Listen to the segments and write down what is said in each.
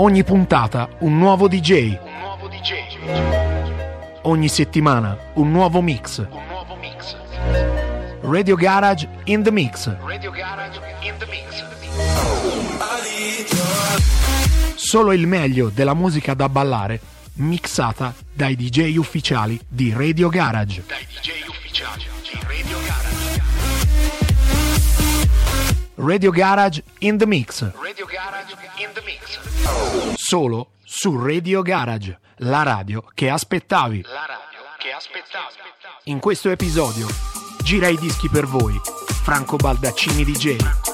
Ogni puntata un nuovo DJ. Ogni settimana un nuovo mix. Radio Garage in the Mix. Solo il meglio della musica da ballare mixata dai DJ ufficiali di Radio Garage. Radio Garage in the Mix. Solo su Radio Garage, la radio che aspettavi. In questo episodio gira i dischi per voi, Franco Baldaccini DJ.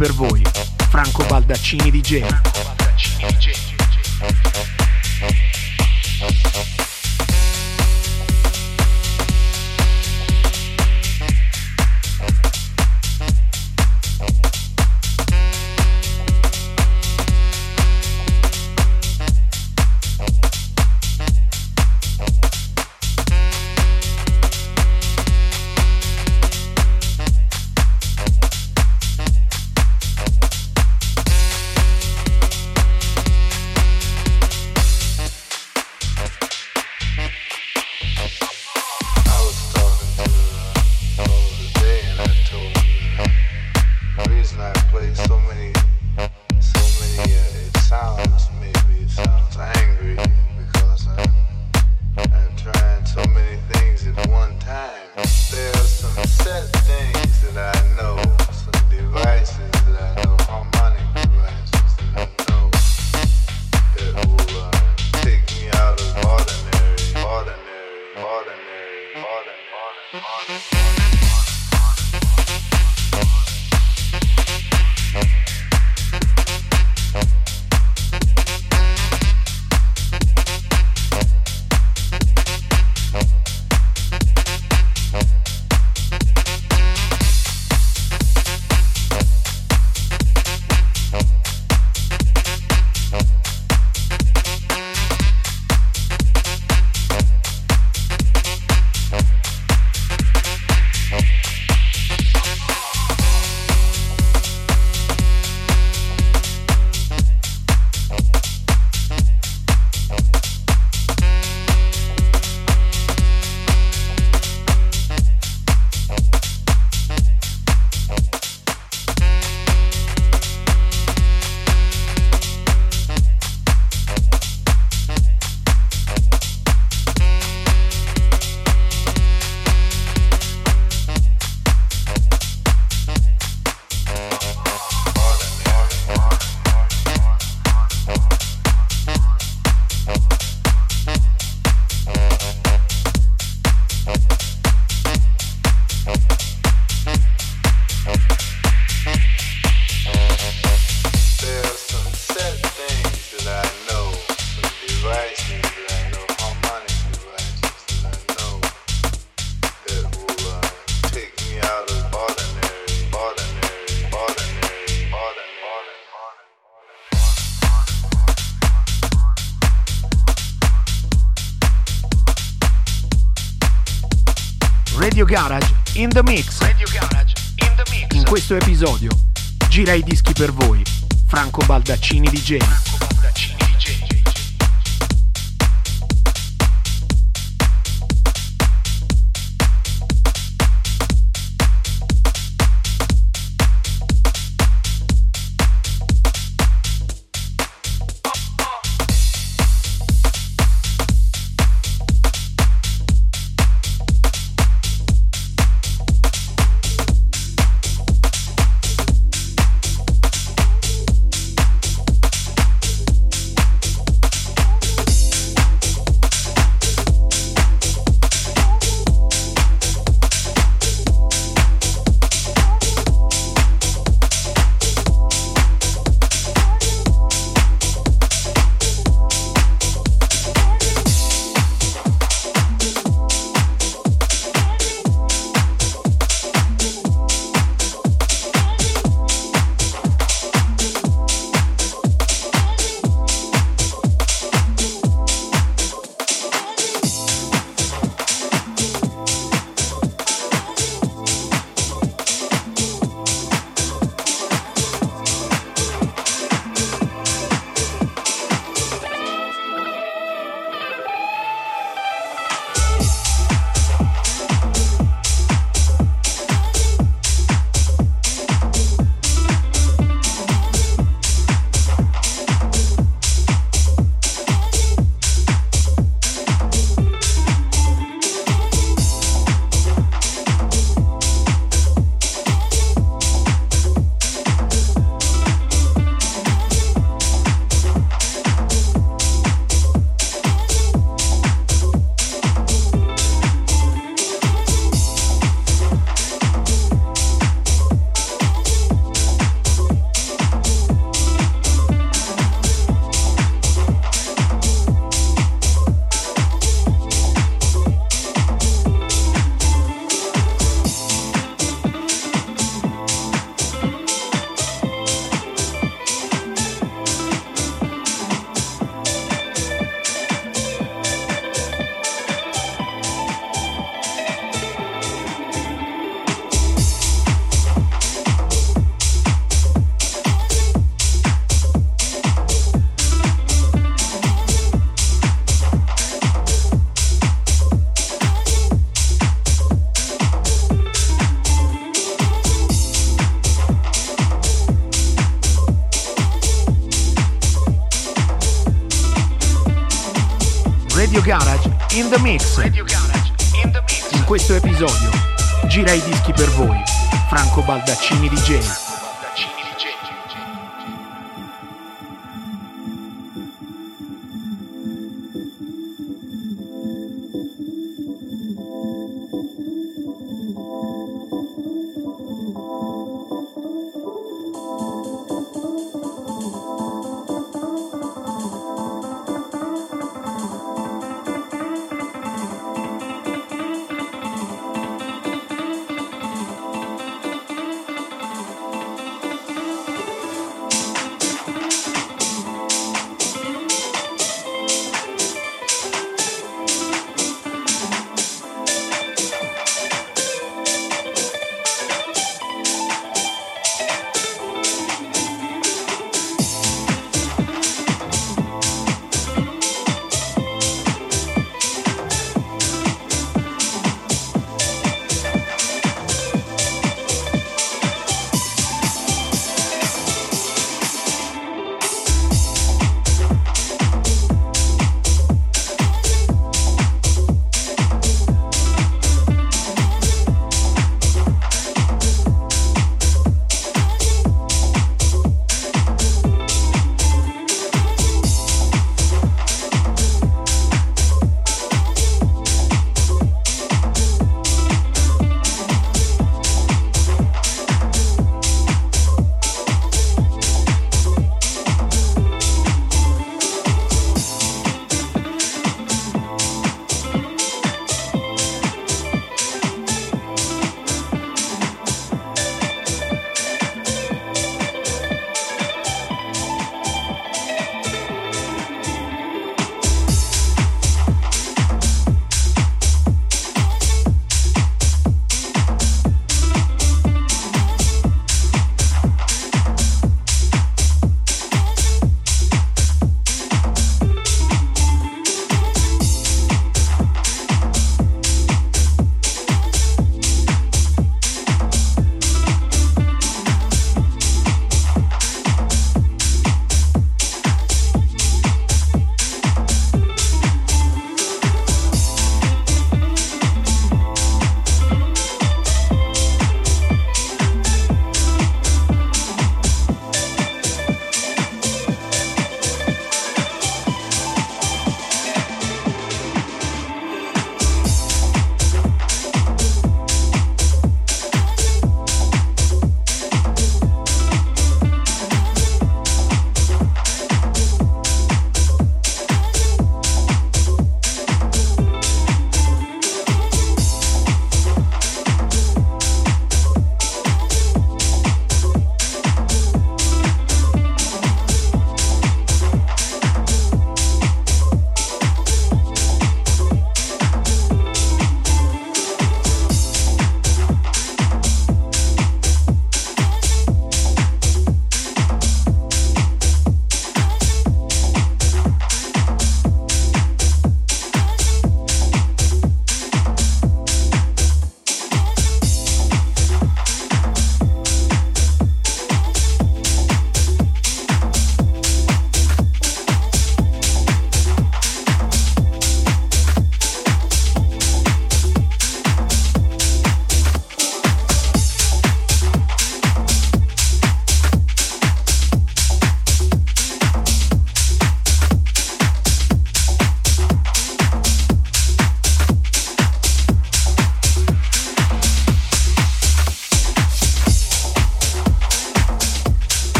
per voi, Franco Baldaccini di Geno. the Mix. In questo episodio gira i dischi per voi, Franco Baldaccini DJ. Mix. In questo episodio gira i dischi per voi, Franco Baldaccini di Genio.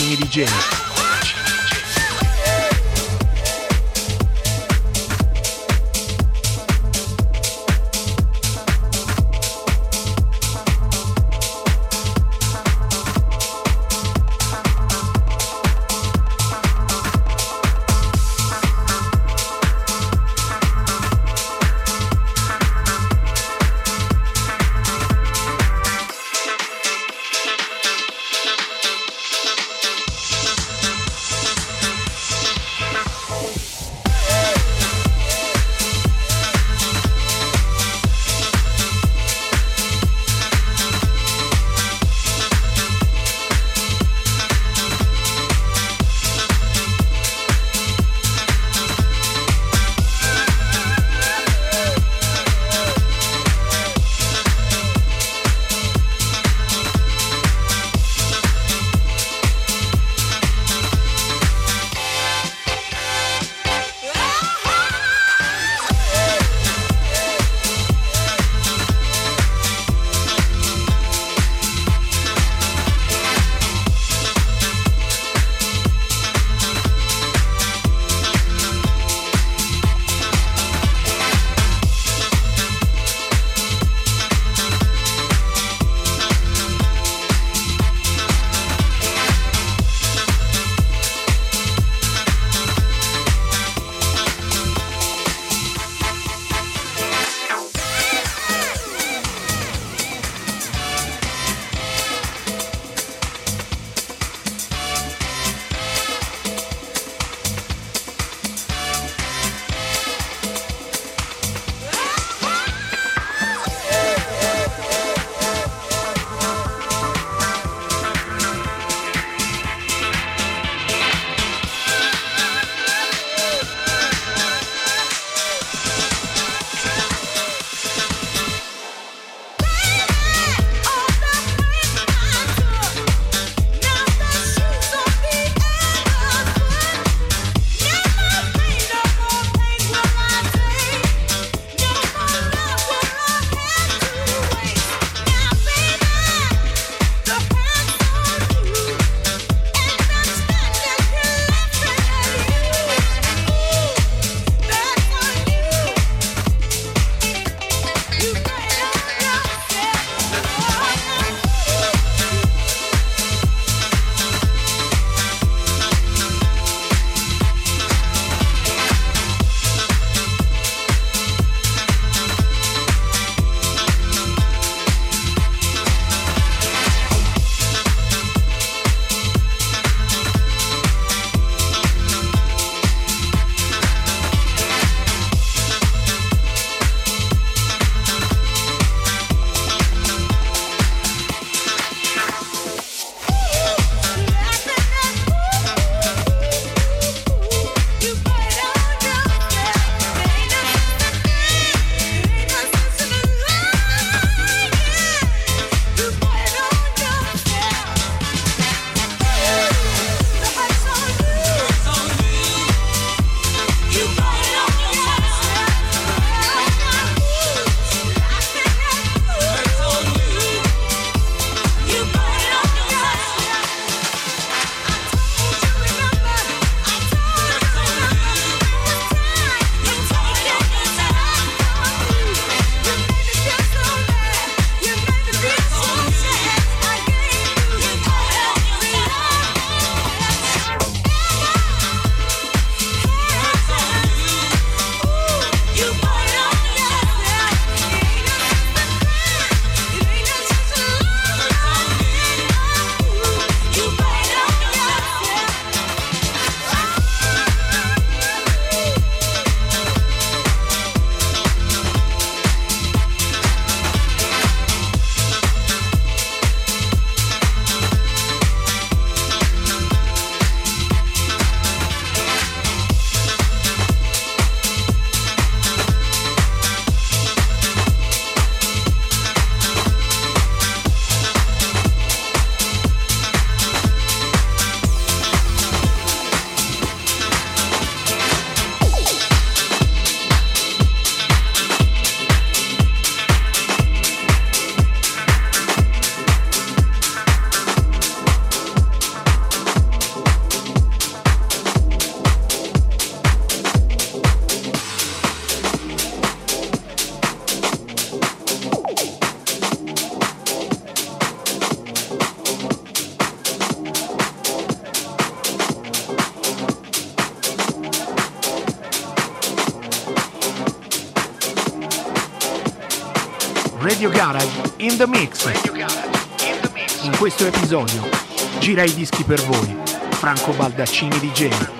1980 Jazz. bisogno. Gira i dischi per voi. Franco Baldaccini di Genova.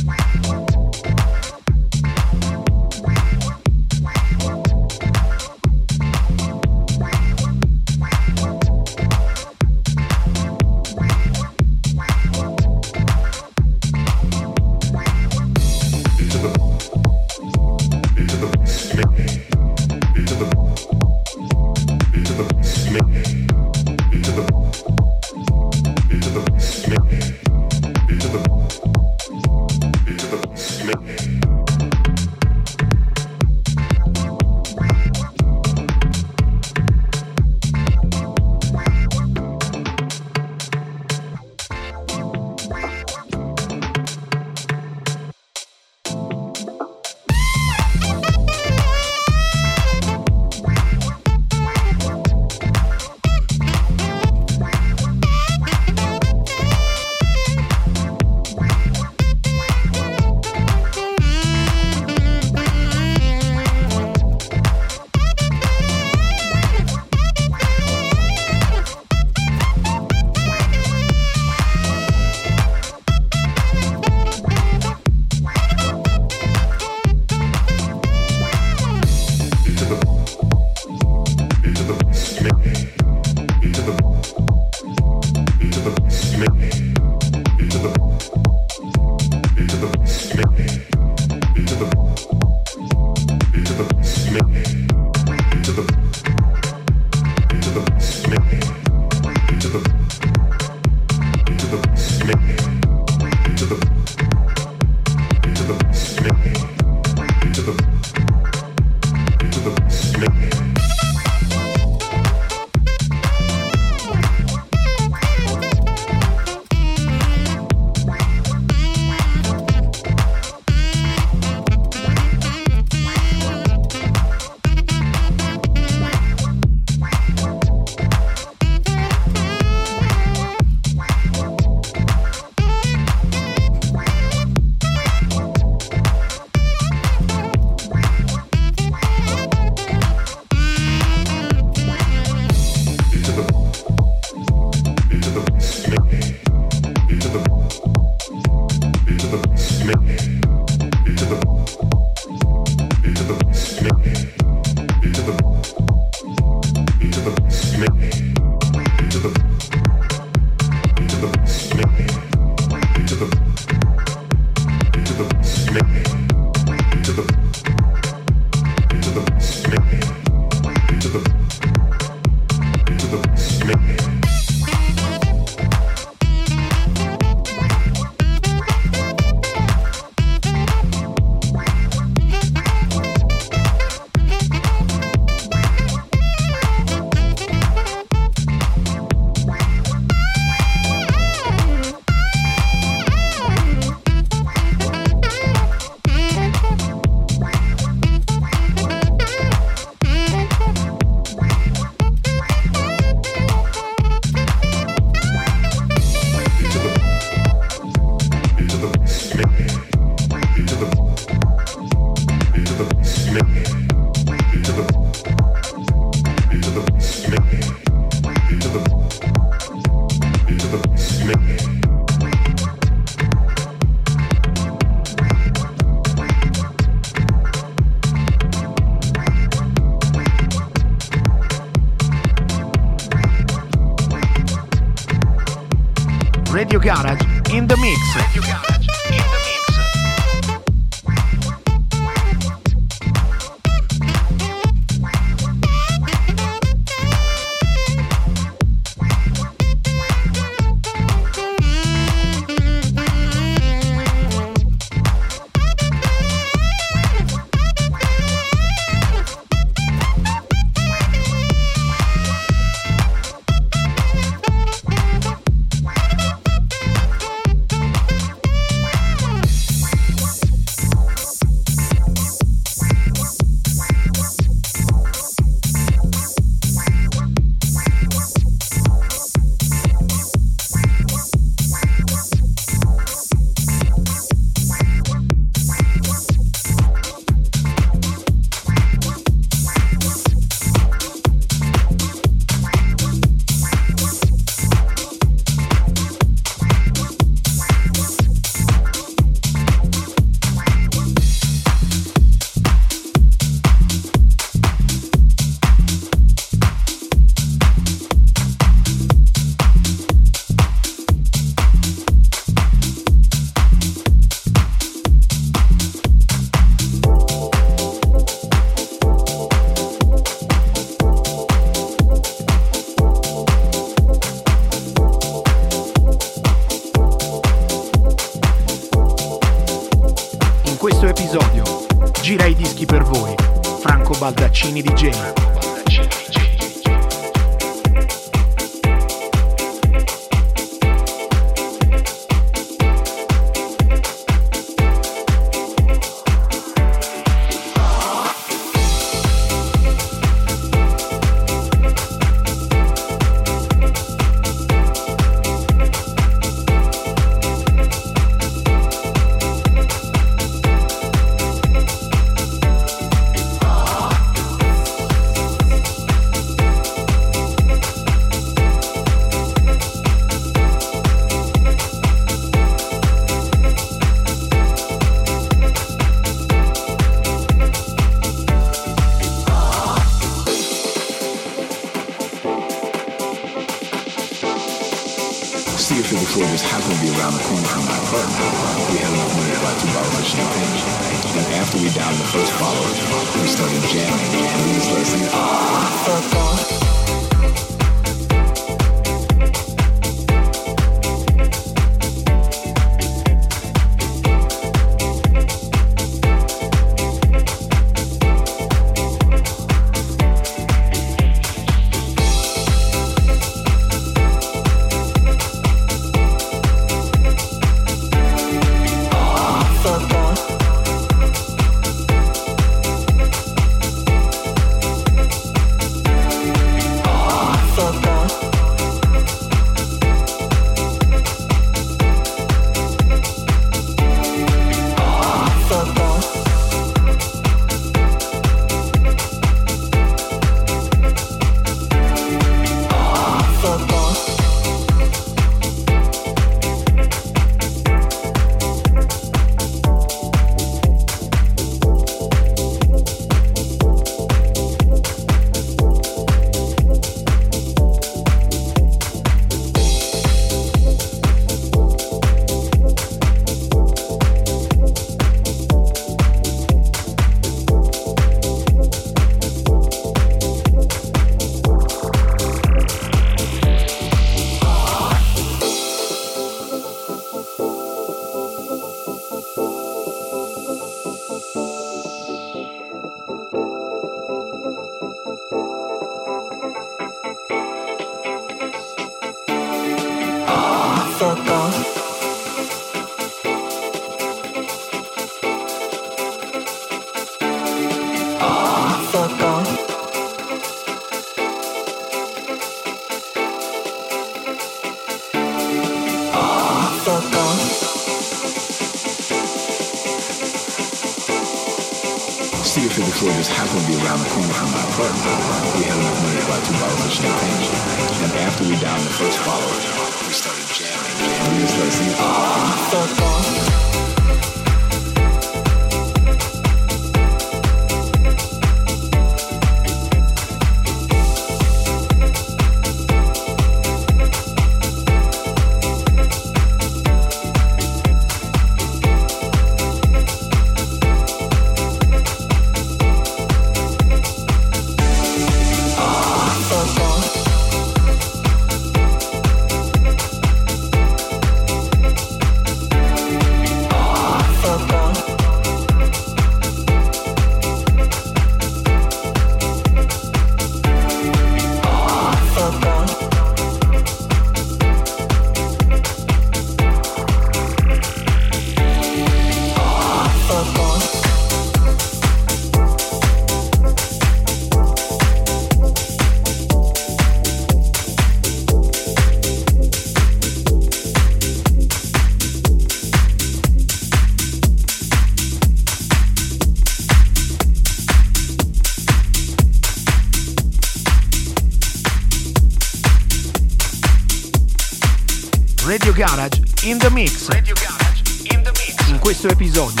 In questo episodio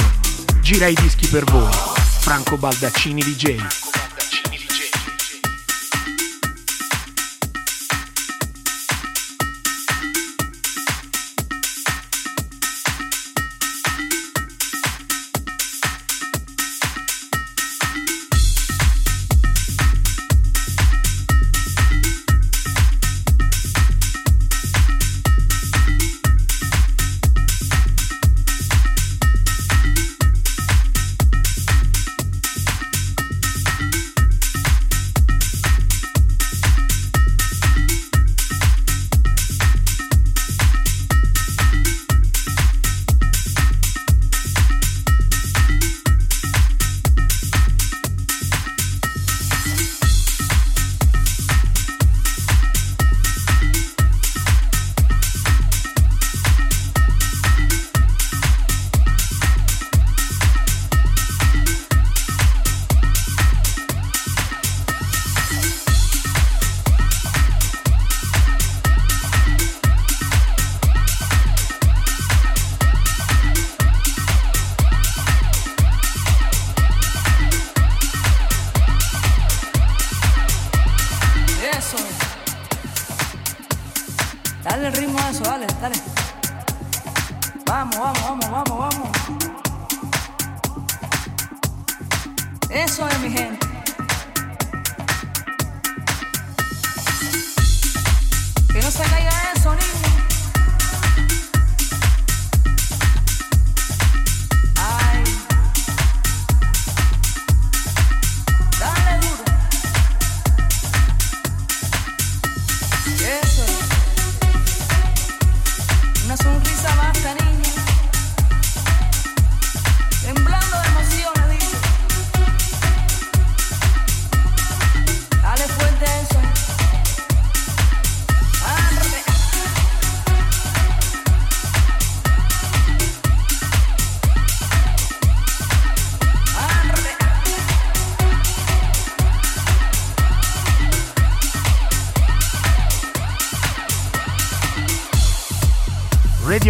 gira i dischi per voi. Franco Baldaccini DJ.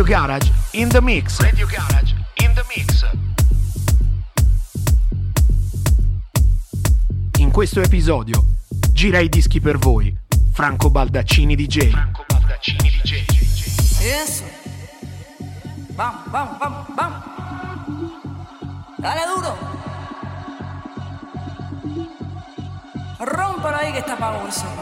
Radio Garage in the mix. Radio Garage in the mix. In questo episodio gira i dischi per voi. Franco Baldaccini DJ. Franco Baldaccini DJ. Eso. Vamos, vamos, vamos, vamos. Dale duro. Rómpalo ahí que está pavoso.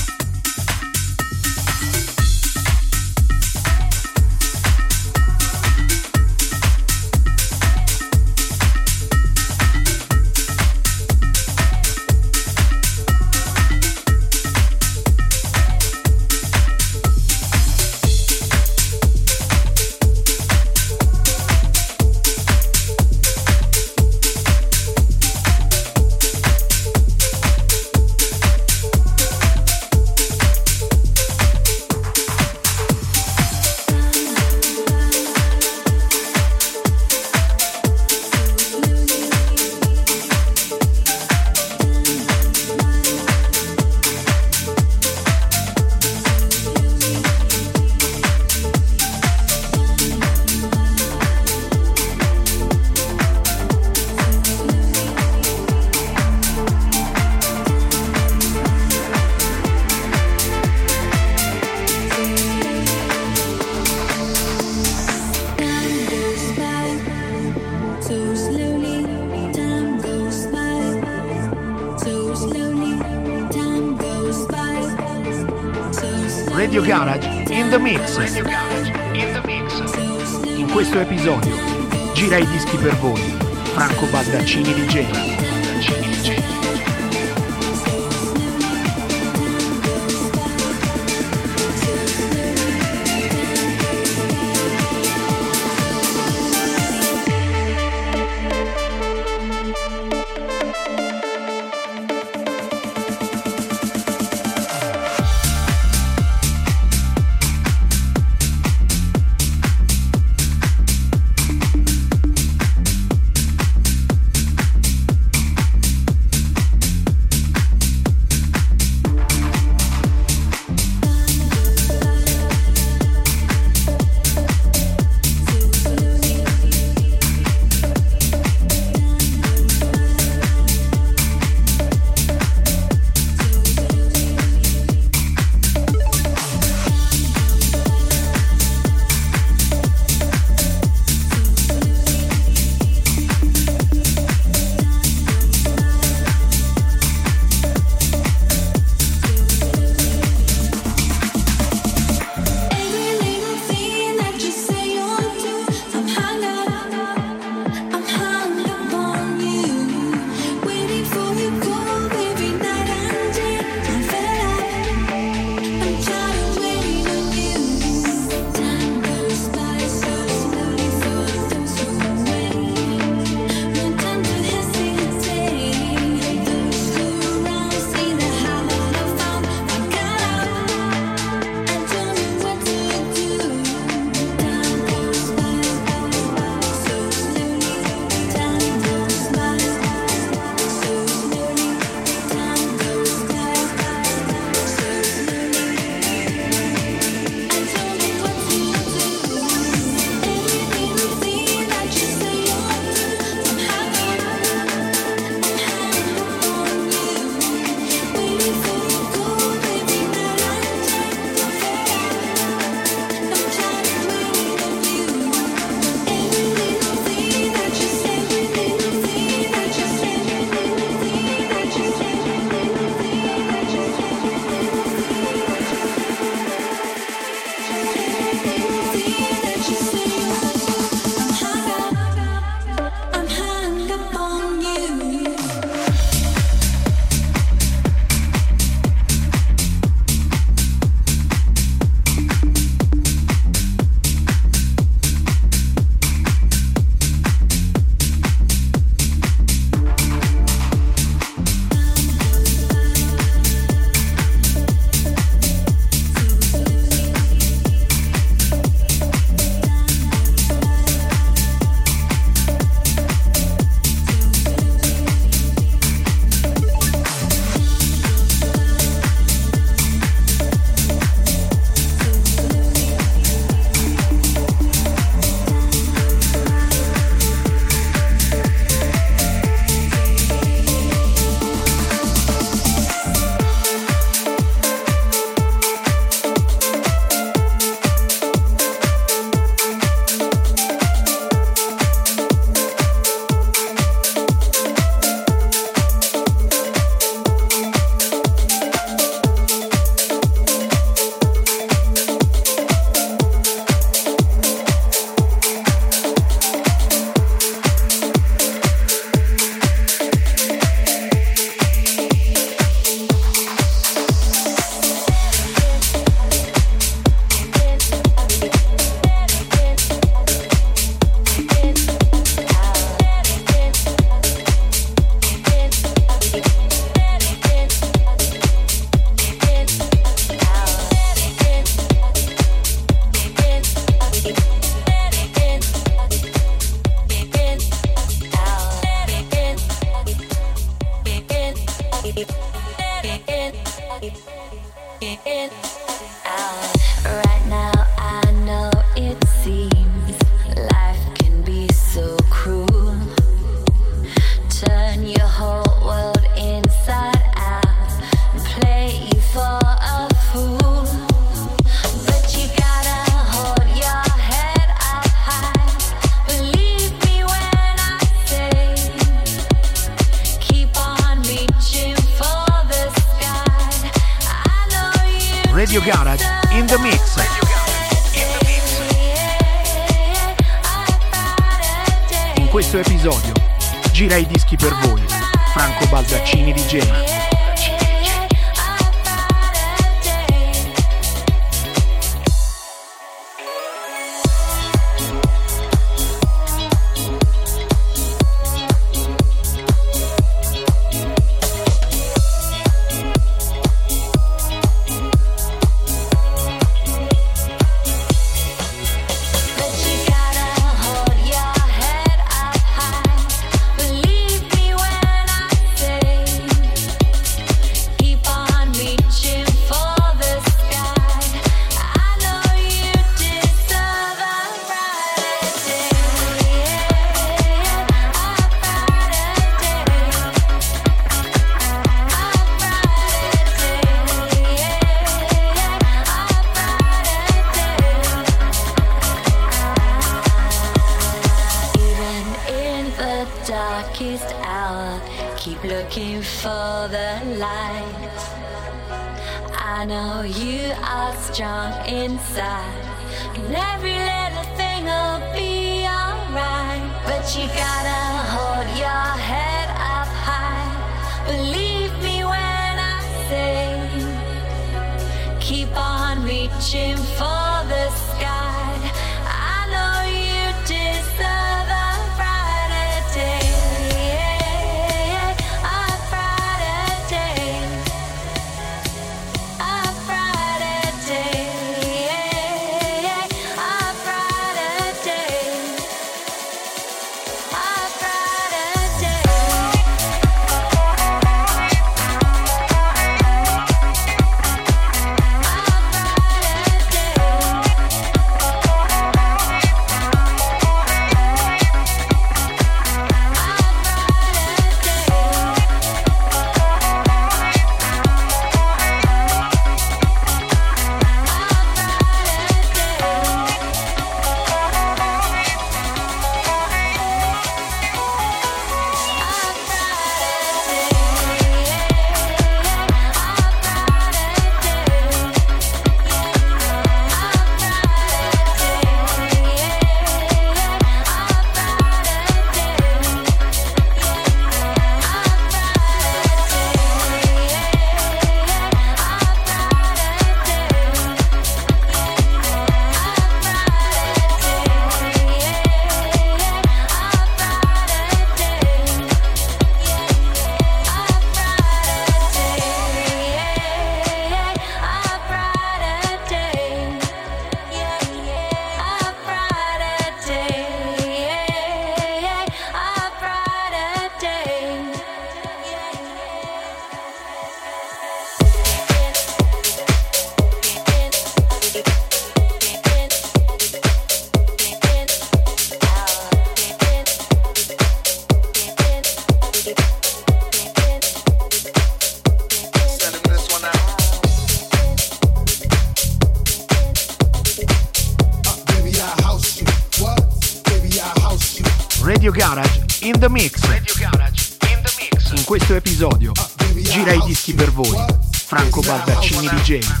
DJ.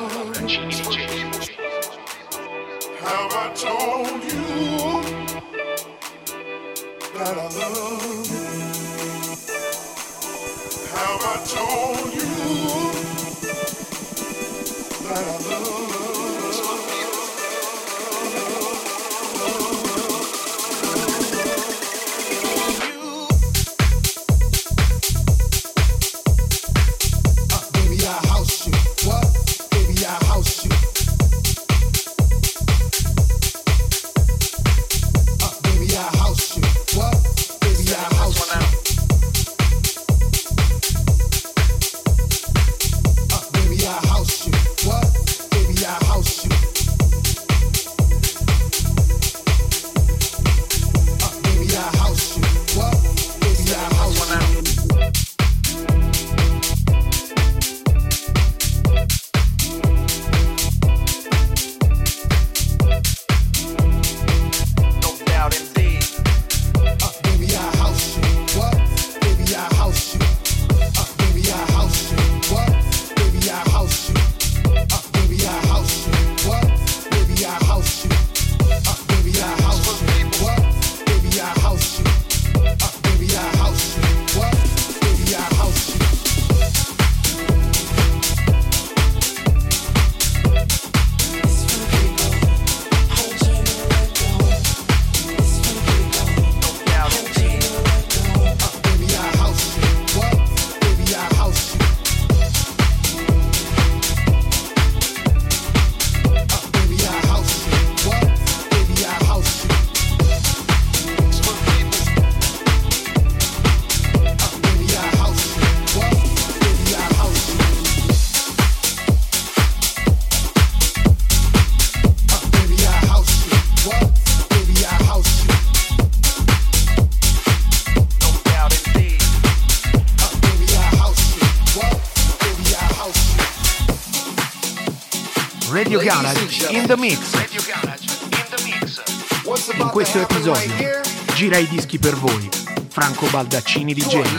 Garage in the Mix. In questo episodio gira i dischi per voi, Franco Baldaccini di Genova.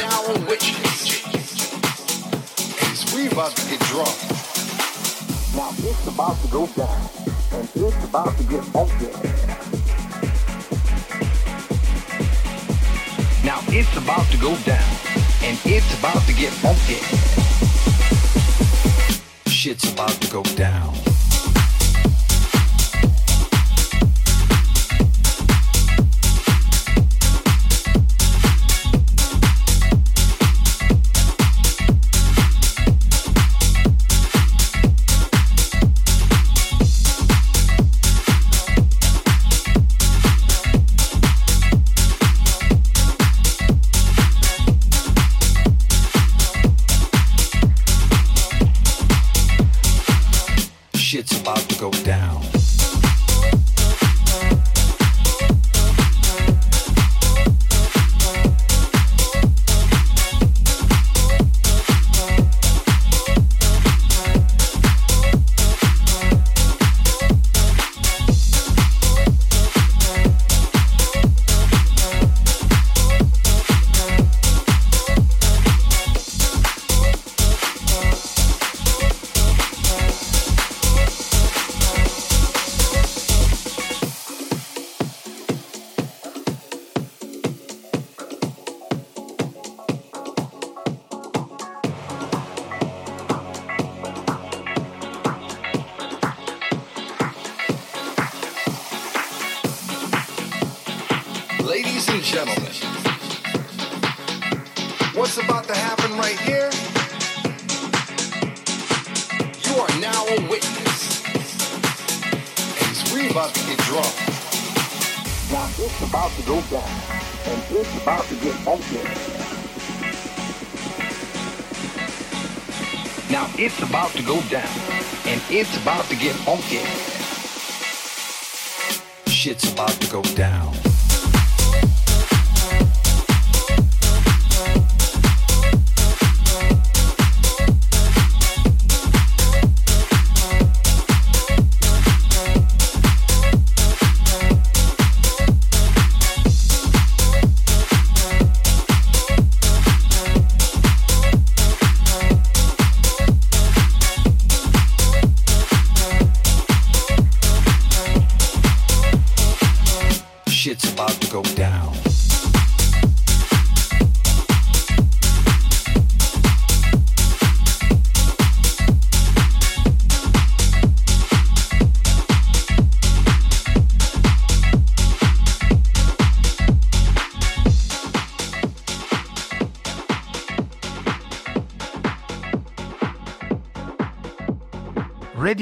Now it's about to go down, and it's about to get funky. Shit's about to go down.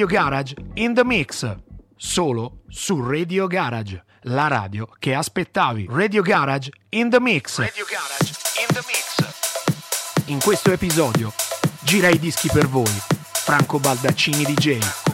Radio Garage in the mix. Solo su Radio Garage, la radio che aspettavi. Radio Garage in the mix. Radio Garage in the mix. In questo episodio gira i dischi per voi. Franco Baldaccini DJ.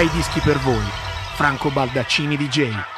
I dischi per voi. Franco Baldaccini DJ.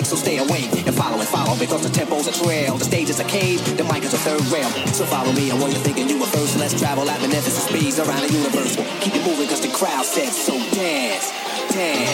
awake, so stay awake and follow and follow because the tempo's a trail, the stage is a cave, the mic is a third rail. So follow me, I want you thinking you were first. Let's travel at beneficent speeds around the universe. Keep it moving because the crowd says so. Dance, dance.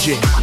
DJ.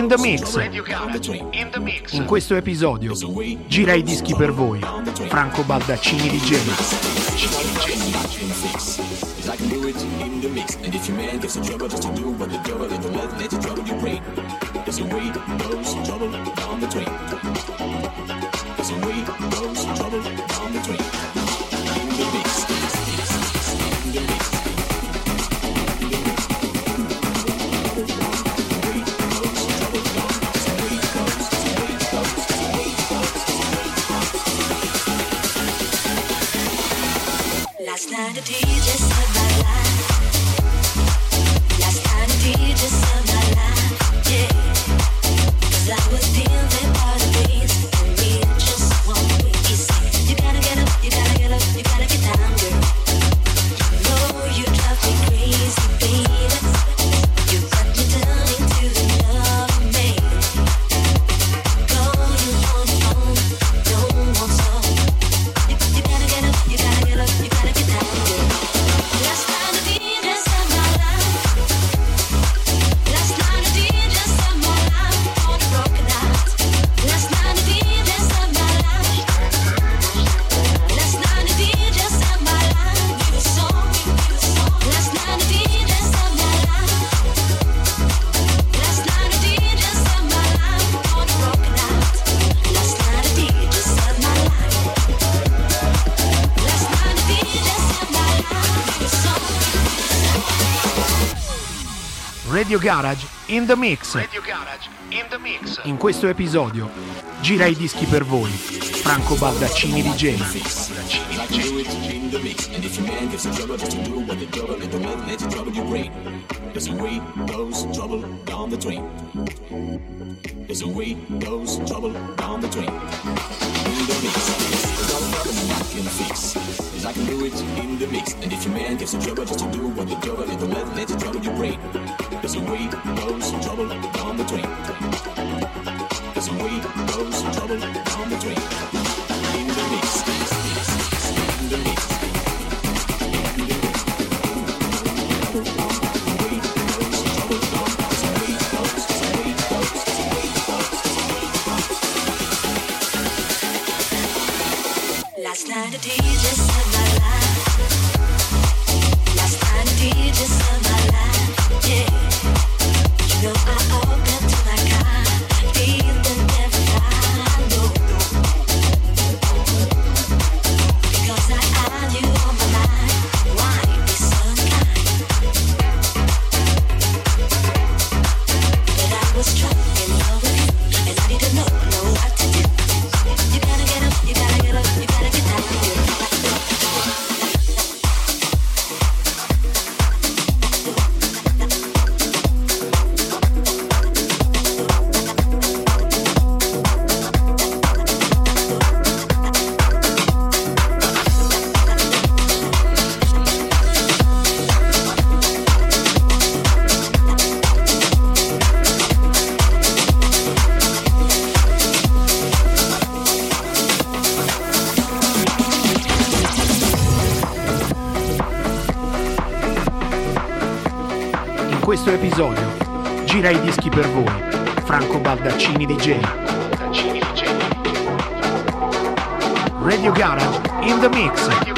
In the Mix. In questo episodio gira i dischi per voi, Franco Baldaccini di Genova. Garage in the Mix. In, the mix. in questo episodio gira i dischi per voi. Franco Baldaccini di Genesi. There's a way goes trouble down the drain. In the mix, there's all problem I can fix. Cause I can do it in the mix. And if your man gives a trouble just to do what the trouble Musichi per voi, Franco Baldaccini DJ. Radio Garage in the mix.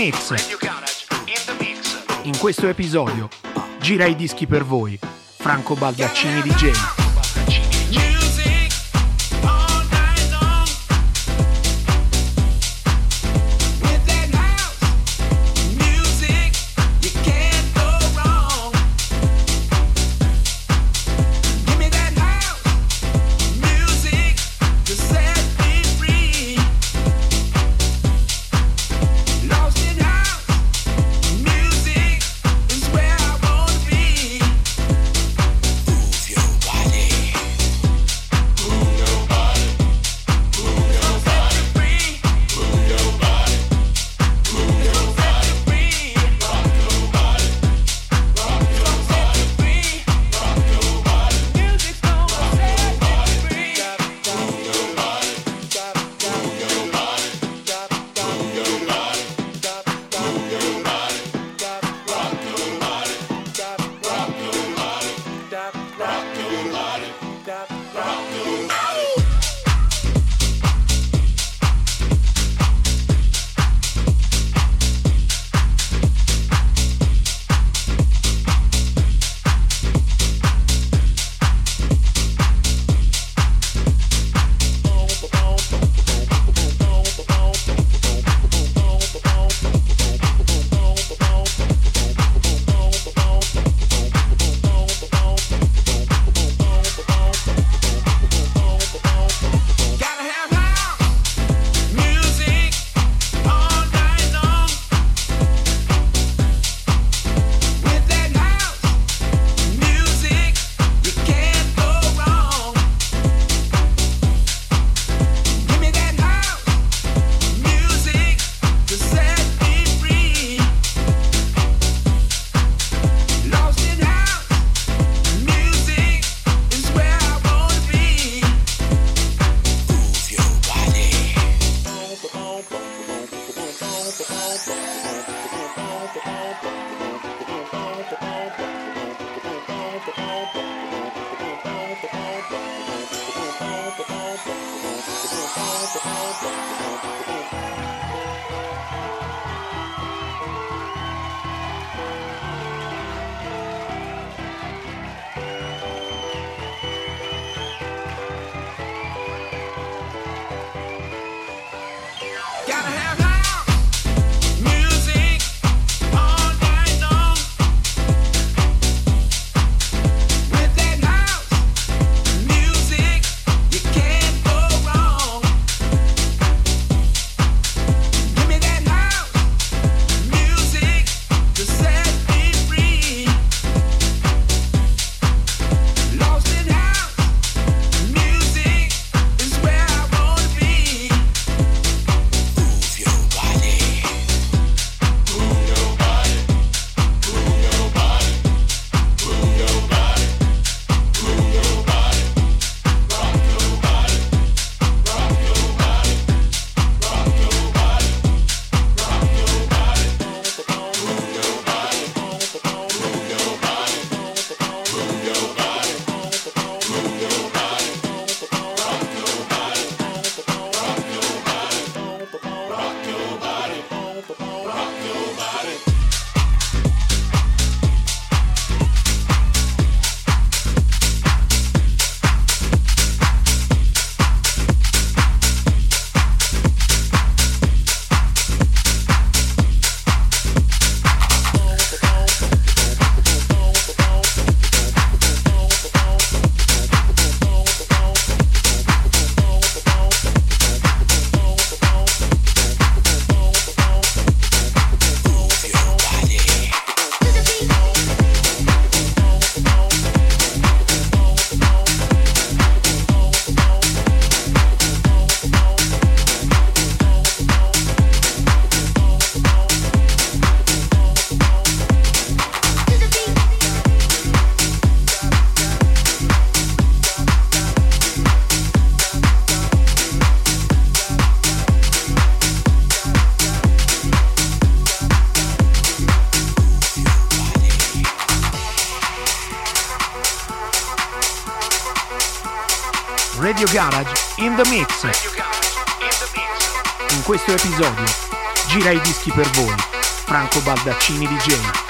mix. In questo episodio gira i dischi per voi, Franco Baldaccini DJ. Garage in the Mix. In questo episodio gira i dischi per voi, Franco Baldaccini di Genova.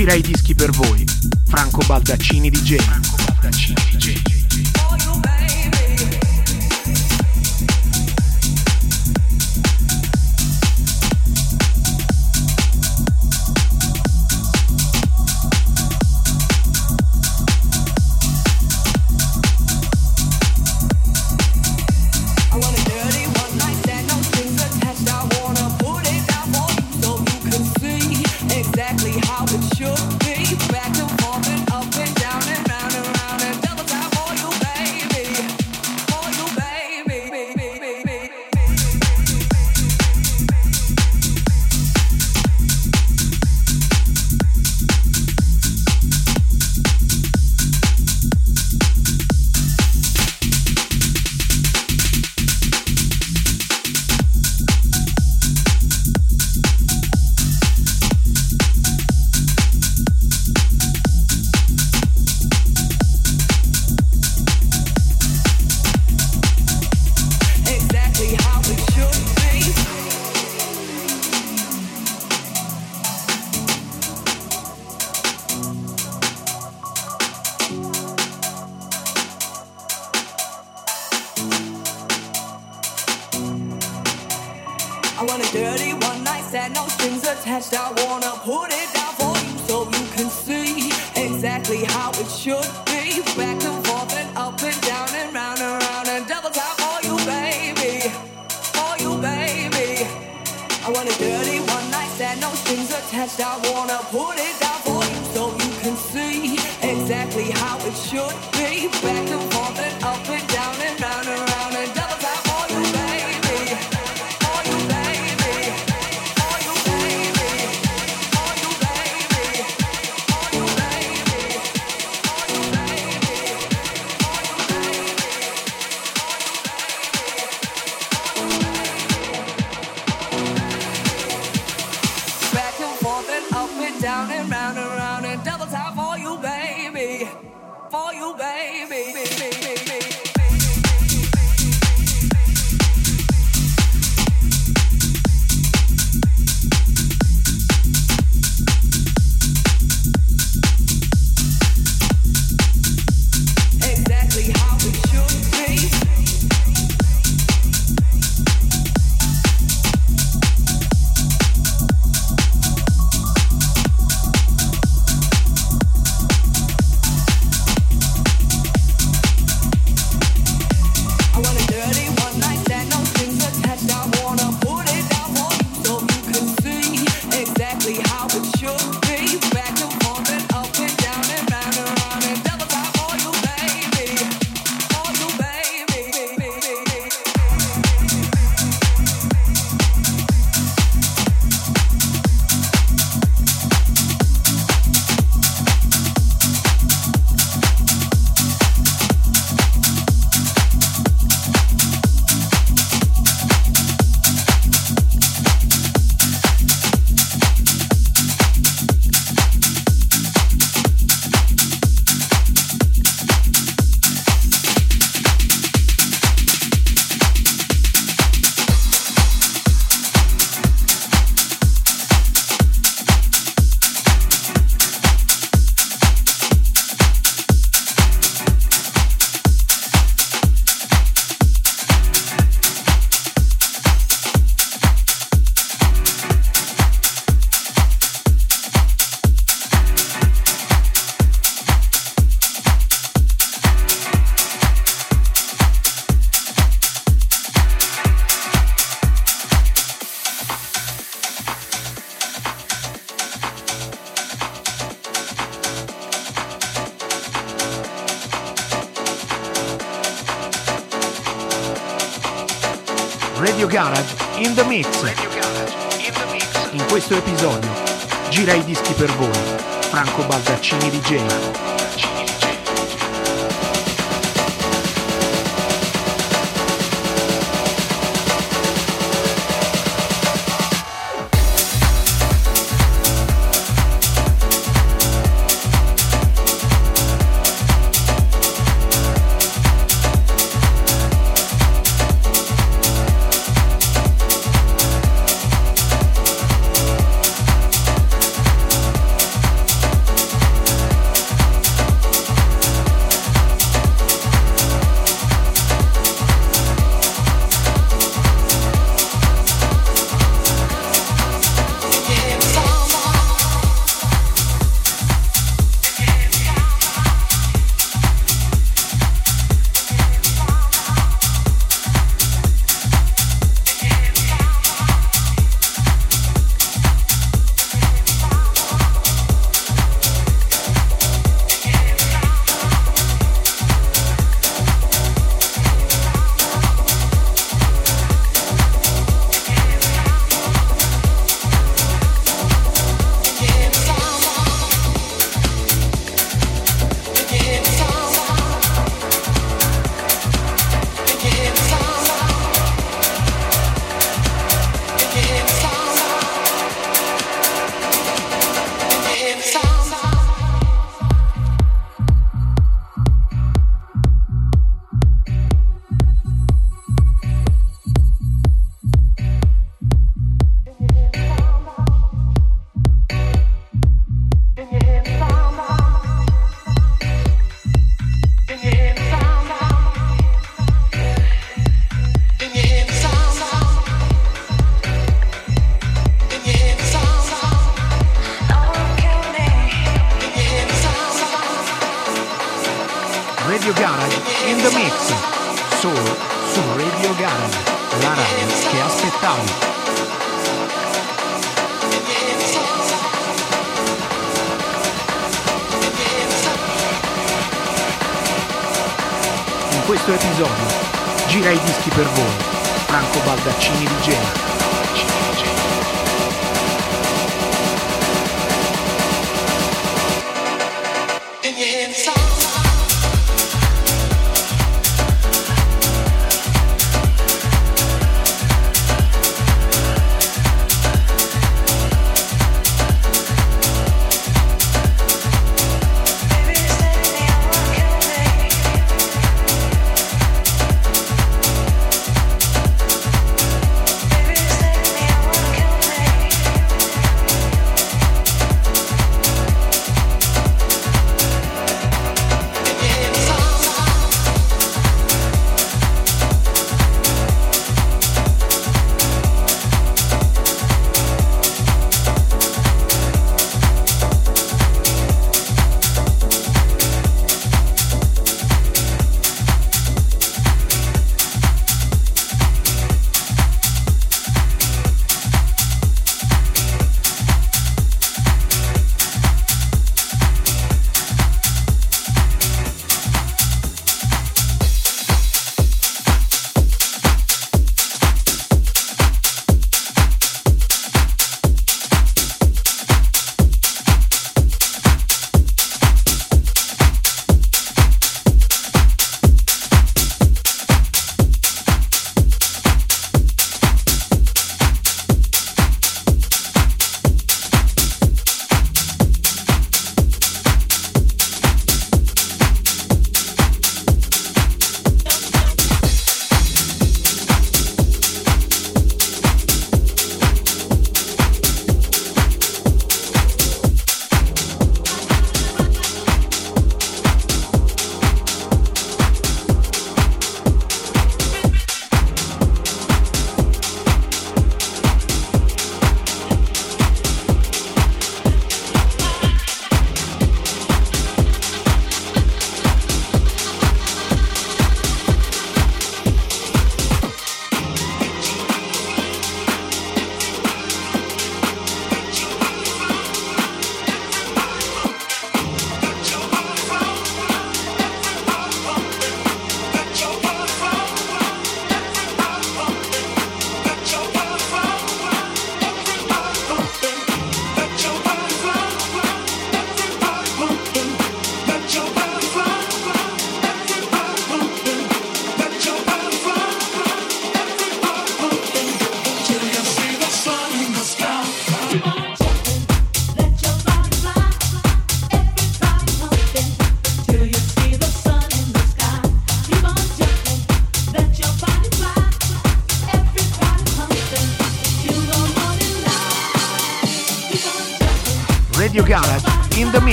gira i dischi per voi. Franco Baldaccini DJ. attached, I wanna put it down for you so you can see exactly how it should be. Back and forth and up and down and round and round and double tap for you, baby. For you, baby. I want a dirty one night stand, no strings attached, I wanna put it down.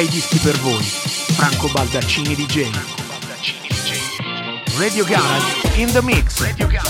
sei dischi per voi. Franco Baldaccini di Genio. Radio Garage in the mix.